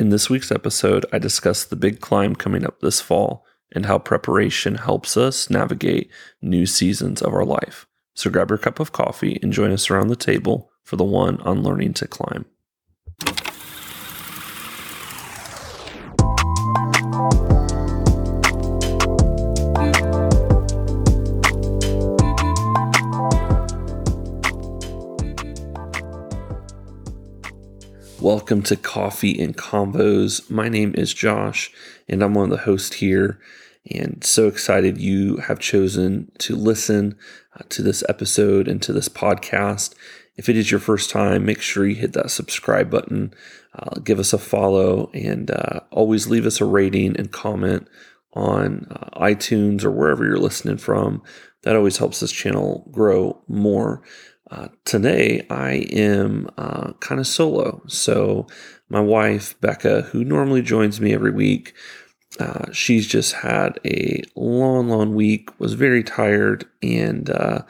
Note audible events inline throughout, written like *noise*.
In this week's episode, I discuss the big climb coming up this fall and how preparation helps us navigate new seasons of our life. So grab your cup of coffee and join us around the table for the one on learning to climb. Welcome to Coffee and Convos. My name is Josh, and I'm one of the hosts here. And so excited you have chosen to listen uh, to this episode and to this podcast. If it is your first time, make sure you hit that subscribe button, uh, give us a follow, and uh, always leave us a rating and comment on uh, iTunes or wherever you're listening from. That always helps this channel grow more. Uh, today I am uh, kind of solo. So, my wife, Becca, who normally joins me every week, uh, she's just had a long, long week, was very tired, and uh,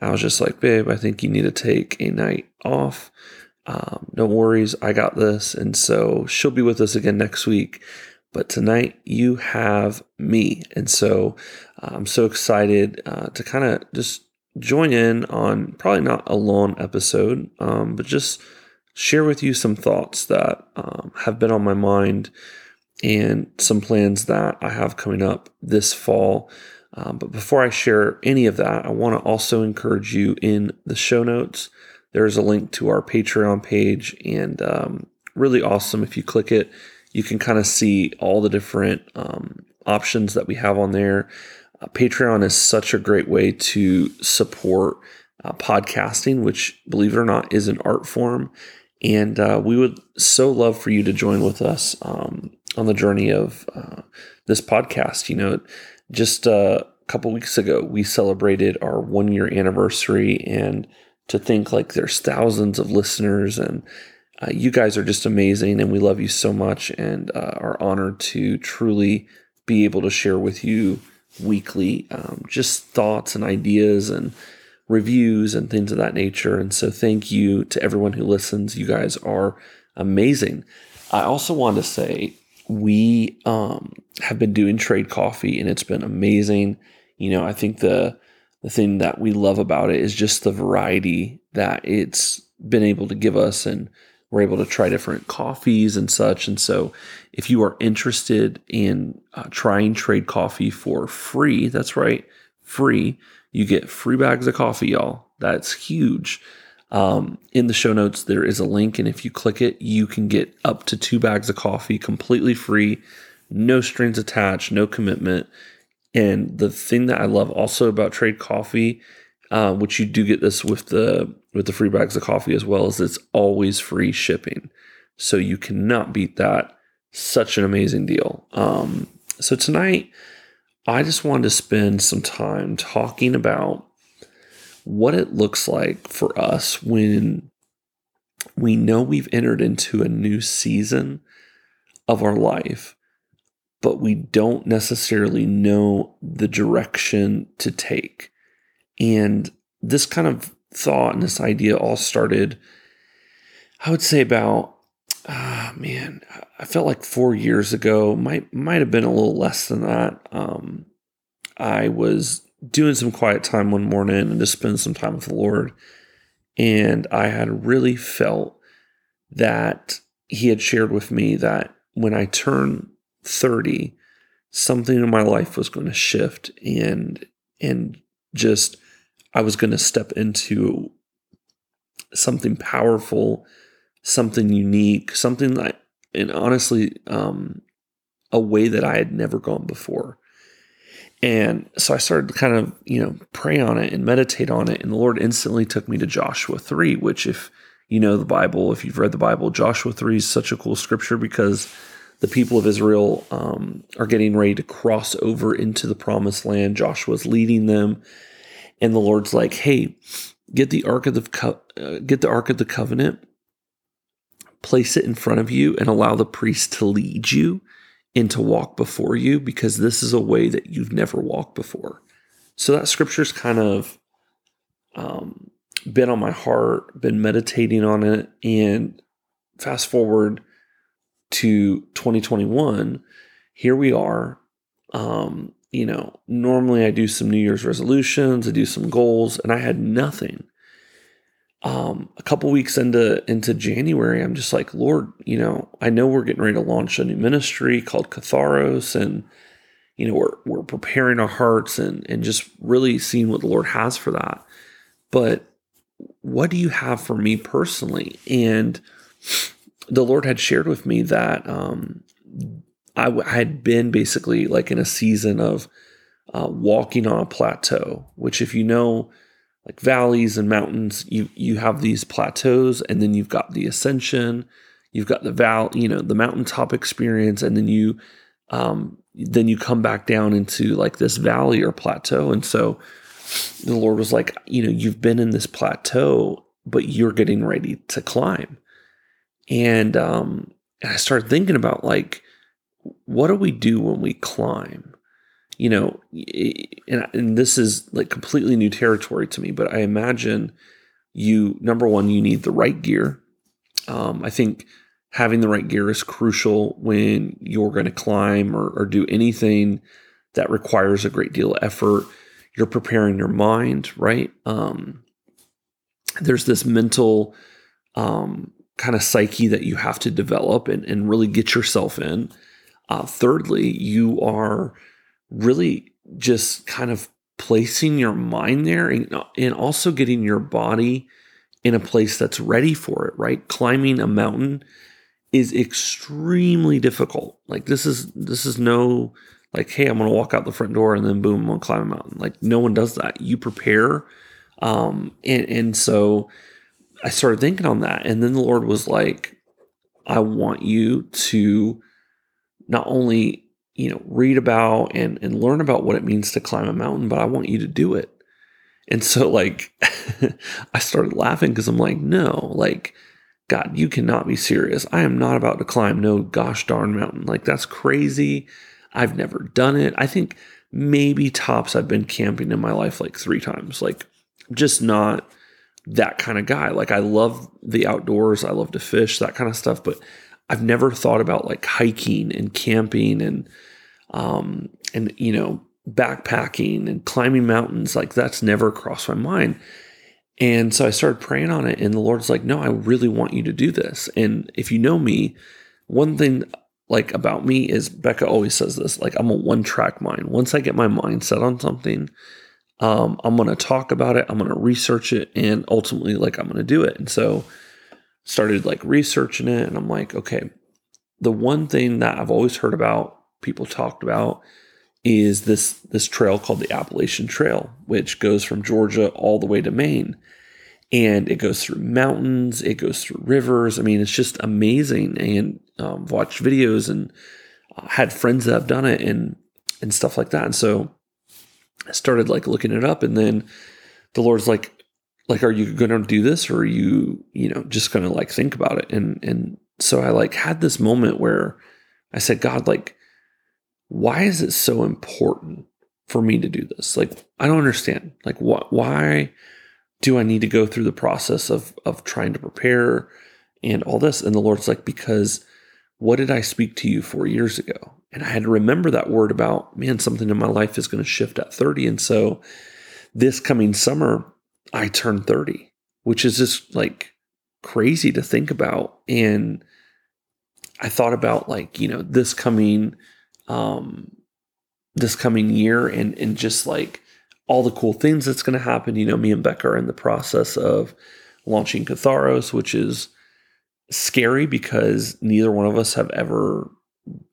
I was just like, babe, I think you need to take a night off. Um, no worries, I got this. And so she'll be with us again next week. But tonight you have me. And so uh, I'm so excited uh, to kind of just join in on probably not a long episode, um, but just share with you some thoughts that um, have been on my mind and some plans that I have coming up this fall. Um, but before I share any of that, I want to also encourage you in the show notes. There's a link to our Patreon page, and um, really awesome. If you click it, you can kind of see all the different um, options that we have on there. Uh, Patreon is such a great way to support uh, podcasting, which, believe it or not, is an art form. And uh, we would so love for you to join with us um, on the journey of uh, this podcast. You know, just uh, a couple weeks ago, we celebrated our one year anniversary, and to think like there's thousands of listeners and uh, you guys are just amazing, and we love you so much, and are honored to truly be able to share with you weekly, um, just thoughts and ideas and reviews and things of that nature. And so, thank you to everyone who listens. You guys are amazing. I also want to say we um, have been doing trade coffee, and it's been amazing. You know, I think the the thing that we love about it is just the variety that it's been able to give us and we're able to try different coffees and such. And so, if you are interested in uh, trying Trade Coffee for free, that's right, free, you get free bags of coffee, y'all. That's huge. Um, in the show notes, there is a link, and if you click it, you can get up to two bags of coffee completely free, no strings attached, no commitment. And the thing that I love also about Trade Coffee uh, which you do get this with the with the free bags of coffee as well as it's always free shipping. So you cannot beat that. Such an amazing deal. Um, so tonight, I just wanted to spend some time talking about what it looks like for us when we know we've entered into a new season of our life, but we don't necessarily know the direction to take. And this kind of thought and this idea all started, I would say about, ah, man, I felt like four years ago, might might have been a little less than that. Um, I was doing some quiet time one morning and just spending some time with the Lord, and I had really felt that He had shared with me that when I turn thirty, something in my life was going to shift and and just I was going to step into something powerful, something unique, something that, and honestly, um, a way that I had never gone before. And so I started to kind of, you know, pray on it and meditate on it. And the Lord instantly took me to Joshua 3, which, if you know the Bible, if you've read the Bible, Joshua 3 is such a cool scripture because the people of Israel um, are getting ready to cross over into the promised land. Joshua's leading them and the Lord's like, "Hey, get the ark of the co- uh, get the ark of the covenant, place it in front of you, and allow the priest to lead you and to walk before you, because this is a way that you've never walked before." So that scripture's kind of um, been on my heart, been meditating on it, and fast forward to 2021, here we are. Um, you know, normally I do some New Year's resolutions, I do some goals, and I had nothing. Um, a couple weeks into into January, I'm just like, Lord, you know, I know we're getting ready to launch a new ministry called Catharos, and you know, we're we're preparing our hearts and and just really seeing what the Lord has for that. But what do you have for me personally? And the Lord had shared with me that um, I, I had been basically like in a season of uh, walking on a plateau, which, if you know, like valleys and mountains, you you have these plateaus, and then you've got the ascension, you've got the val, you know, the mountaintop experience, and then you um, then you come back down into like this valley or plateau, and so the Lord was like, you know, you've been in this plateau, but you're getting ready to climb. And um, I started thinking about like, what do we do when we climb? You know, and, and this is like completely new territory to me, but I imagine you, number one, you need the right gear. Um, I think having the right gear is crucial when you're going to climb or, or do anything that requires a great deal of effort you're preparing your mind, right? Um, there's this mental um, kind of psyche that you have to develop and, and really get yourself in. Uh, thirdly, you are really just kind of placing your mind there and, and also getting your body in a place that's ready for it, right? Climbing a mountain is extremely difficult. Like this is this is no like, hey, I'm going to walk out the front door and then boom, I'm to climb a mountain. Like, no one does that. You prepare. Um, and, and so I started thinking on that. And then the Lord was like, I want you to not only, you know, read about and, and learn about what it means to climb a mountain, but I want you to do it. And so, like, *laughs* I started laughing because I'm like, no, like, God, you cannot be serious. I am not about to climb no gosh darn mountain. Like, that's crazy. I've never done it. I think maybe tops I've been camping in my life like three times. Like, just not that kind of guy. Like, I love the outdoors, I love to fish, that kind of stuff, but I've never thought about like hiking and camping and, um, and, you know, backpacking and climbing mountains. Like, that's never crossed my mind. And so I started praying on it, and the Lord's like, No, I really want you to do this. And if you know me, one thing like about me is Becca always says this like I'm a one track mind. Once I get my mind set on something, um, I'm going to talk about it, I'm going to research it, and ultimately, like, I'm going to do it. And so, started like researching it, and I'm like, okay, the one thing that I've always heard about, people talked about, is this this trail called the Appalachian Trail, which goes from Georgia all the way to Maine and it goes through mountains, it goes through rivers. I mean, it's just amazing. And um, watched videos and uh, had friends that have done it and and stuff like that. And so I started like looking it up, and then the Lord's like, like, are you going to do this, or are you, you know, just going to like think about it? And and so I like had this moment where I said, God, like, why is it so important for me to do this? Like, I don't understand. Like, what? Why? do I need to go through the process of of trying to prepare and all this? And the Lord's like, because what did I speak to you four years ago? And I had to remember that word about, man, something in my life is going to shift at 30. And so this coming summer, I turned 30, which is just like crazy to think about. And I thought about like, you know, this coming um this coming year and and just like all the cool things that's going to happen. You know, me and Becca are in the process of launching Catharos, which is scary because neither one of us have ever,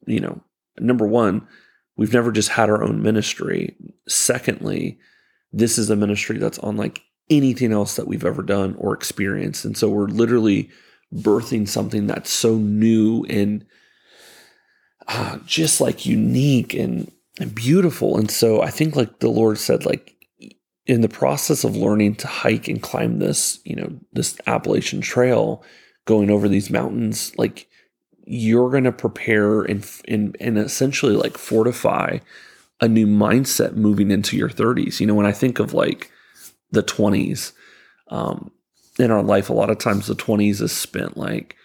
you know, number one, we've never just had our own ministry. Secondly, this is a ministry that's unlike anything else that we've ever done or experienced. And so we're literally birthing something that's so new and uh, just like unique and and beautiful. And so I think like the Lord said, like in the process of learning to hike and climb this, you know, this Appalachian trail, going over these mountains, like you're going to prepare and, and and essentially like fortify a new mindset moving into your 30s. You know, when I think of like the 20s um, in our life, a lot of times the 20s is spent like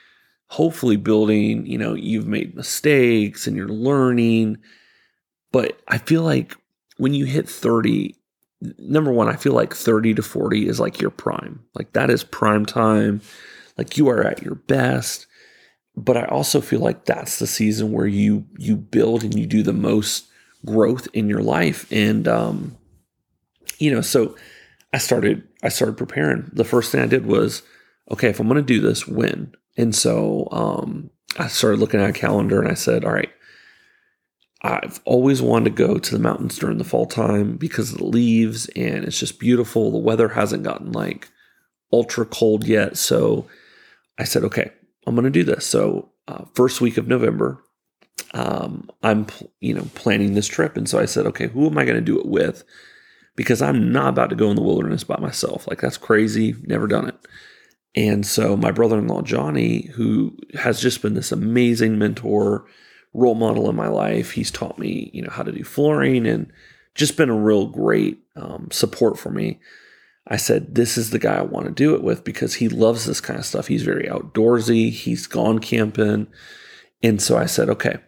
hopefully building, you know, you've made mistakes and you're learning. But I feel like when you hit 30, number one, I feel like 30 to 40 is like your prime. Like that is prime time. Like you are at your best. But I also feel like that's the season where you you build and you do the most growth in your life. And um, you know, so I started I started preparing. The first thing I did was, okay, if I'm gonna do this, when? And so um, I started looking at a calendar and I said, all right, I've always wanted to go to the mountains during the fall time because of the leaves and it's just beautiful. The weather hasn't gotten like ultra cold yet. So I said, okay, I'm going to do this. So, uh, first week of November, um, I'm, you know, planning this trip. And so I said, okay, who am I going to do it with? Because I'm not about to go in the wilderness by myself. Like, that's crazy. Never done it. And so my brother in law, Johnny, who has just been this amazing mentor, role model in my life. He's taught me, you know, how to do flooring and just been a real great um, support for me. I said, this is the guy I want to do it with because he loves this kind of stuff. He's very outdoorsy. He's gone camping. And so I said, okay,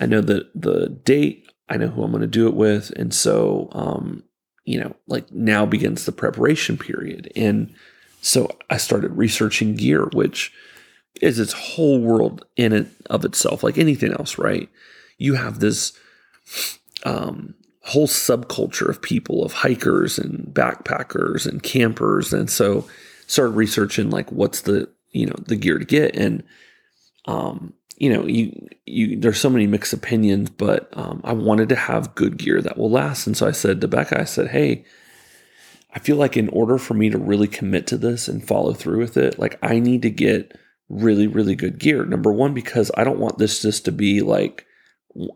I know the, the date. I know who I'm going to do it with. And so, um, you know, like now begins the preparation period. And so I started researching gear, which is its whole world in and of itself, like anything else, right? You have this um, whole subculture of people, of hikers and backpackers and campers, and so started researching like what's the you know the gear to get, and um, you know you you there's so many mixed opinions, but um, I wanted to have good gear that will last, and so I said to Becca, I said, hey. I feel like in order for me to really commit to this and follow through with it, like I need to get really, really good gear. Number one, because I don't want this just to be like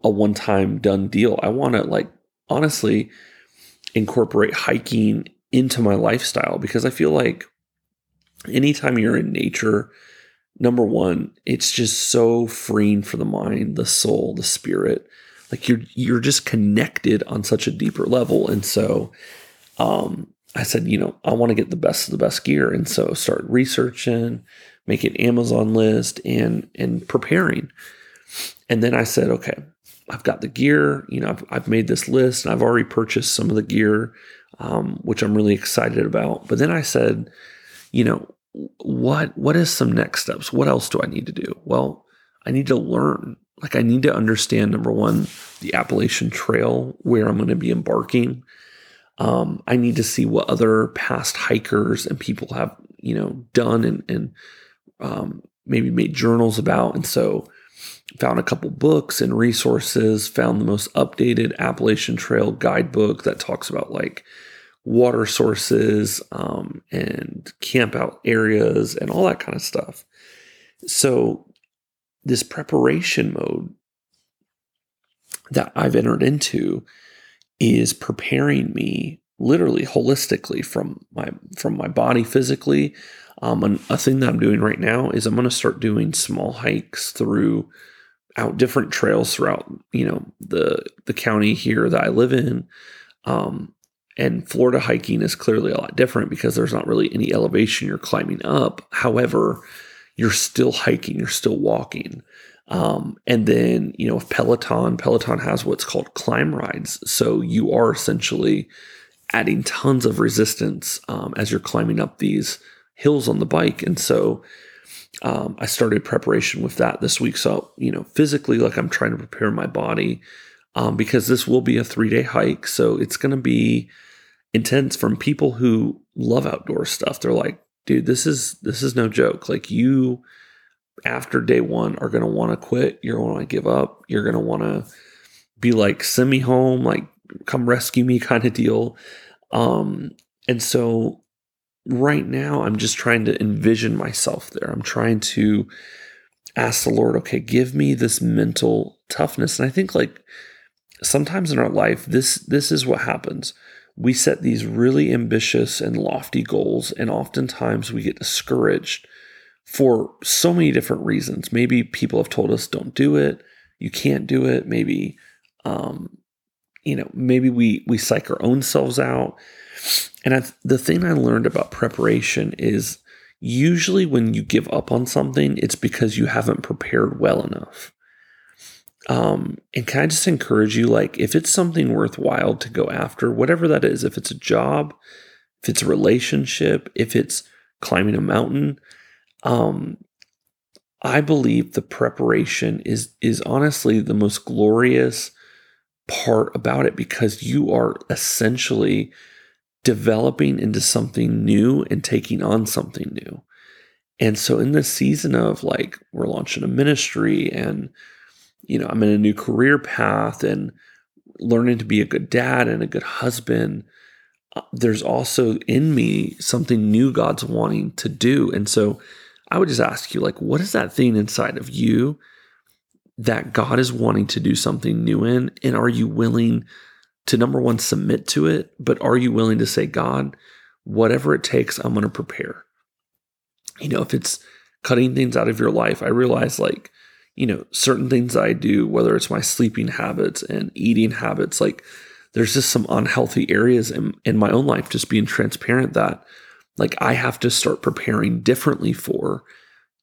a one time done deal. I want to, like, honestly incorporate hiking into my lifestyle because I feel like anytime you're in nature, number one, it's just so freeing for the mind, the soul, the spirit. Like you're you're just connected on such a deeper level. And so um I said, you know, I want to get the best of the best gear. And so start researching, make an Amazon list and and preparing. And then I said, okay, I've got the gear. You know, I've, I've made this list and I've already purchased some of the gear, um, which I'm really excited about. But then I said, you know, what what is some next steps? What else do I need to do? Well, I need to learn. Like I need to understand number one, the Appalachian Trail, where I'm going to be embarking. Um, I need to see what other past hikers and people have, you know, done and and um, maybe made journals about. And so found a couple books and resources, found the most updated Appalachian Trail guidebook that talks about like water sources um, and camp out areas and all that kind of stuff. So, this preparation mode that I've entered into is preparing me literally holistically from my from my body physically um, and a thing that I'm doing right now is I'm going to start doing small hikes through out different trails throughout you know the the county here that I live in. Um, and Florida hiking is clearly a lot different because there's not really any elevation you're climbing up. However, you're still hiking, you're still walking. Um, and then, you know, with Peloton, Peloton has what's called climb rides. So you are essentially adding tons of resistance um, as you're climbing up these hills on the bike. And so um, I started preparation with that this week. So, you know, physically, like I'm trying to prepare my body um, because this will be a three day hike. So it's going to be intense from people who love outdoor stuff. They're like, dude, this is, this is no joke. Like you, after day one, are going to want to quit. You're going to want to give up. You're going to want to be like, send me home, like come rescue me *laughs* kind of deal. Um, and so right now I'm just trying to envision myself there. I'm trying to ask the Lord, okay, give me this mental toughness. And I think like sometimes in our life, this this is what happens. We set these really ambitious and lofty goals, and oftentimes we get discouraged for so many different reasons. Maybe people have told us, don't do it, you can't do it. Maybe um, you know, maybe we we psych our own selves out. And I, the thing I learned about preparation is usually when you give up on something, it's because you haven't prepared well enough. Um, and can I just encourage you, like, if it's something worthwhile to go after, whatever that is, if it's a job, if it's a relationship, if it's climbing a mountain, um, I believe the preparation is is honestly the most glorious part about it because you are essentially developing into something new and taking on something new. And so in this season of like we're launching a ministry and you know, I'm in a new career path and learning to be a good dad and a good husband, uh, there's also in me something new God's wanting to do. And so I would just ask you like what is that thing inside of you that God is wanting to do something new in? And are you willing to number one, submit to it? But are you willing to say, God, whatever it takes, I'm going to prepare? You know, if it's cutting things out of your life, I realize like, you know, certain things I do, whether it's my sleeping habits and eating habits, like there's just some unhealthy areas in, in my own life, just being transparent that like I have to start preparing differently for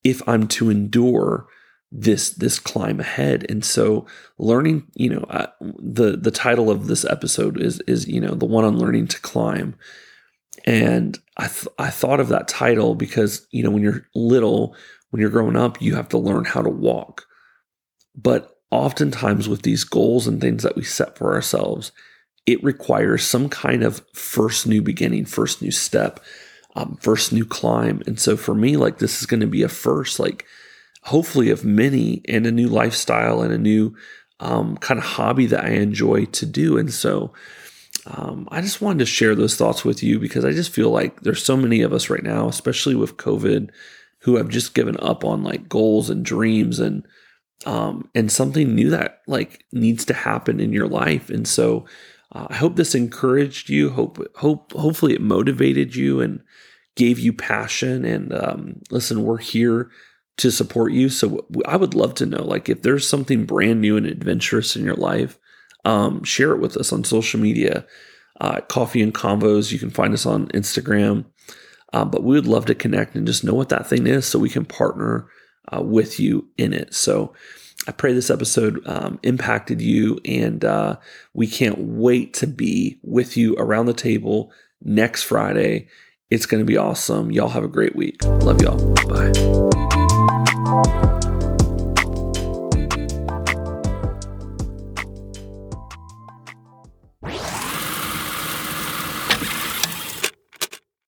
if I'm to endure this this climb ahead. And so learning you know uh, the the title of this episode is is you know the one on learning to climb. And i th- i thought of that title because you know when you're little when you're growing up you have to learn how to walk but oftentimes with these goals and things that we set for ourselves it requires some kind of first new beginning first new step um, first new climb and so for me like this is going to be a first like hopefully of many and a new lifestyle and a new um, kind of hobby that I enjoy to do. And so um, I just wanted to share those thoughts with you because I just feel like there's so many of us right now, especially with COVID, who have just given up on like goals and dreams and um, and something new that like needs to happen in your life. And so uh, I hope this encouraged you. Hope hope hopefully it motivated you and gave you passion. And um, listen, we're here to support you. So I would love to know, like, if there's something brand new and adventurous in your life, um, share it with us on social media. Uh, Coffee and Convos. You can find us on Instagram. Uh, but we would love to connect and just know what that thing is so we can partner uh, with you in it. So I pray this episode um, impacted you, and uh, we can't wait to be with you around the table next Friday. It's going to be awesome. Y'all have a great week. Love y'all. Bye.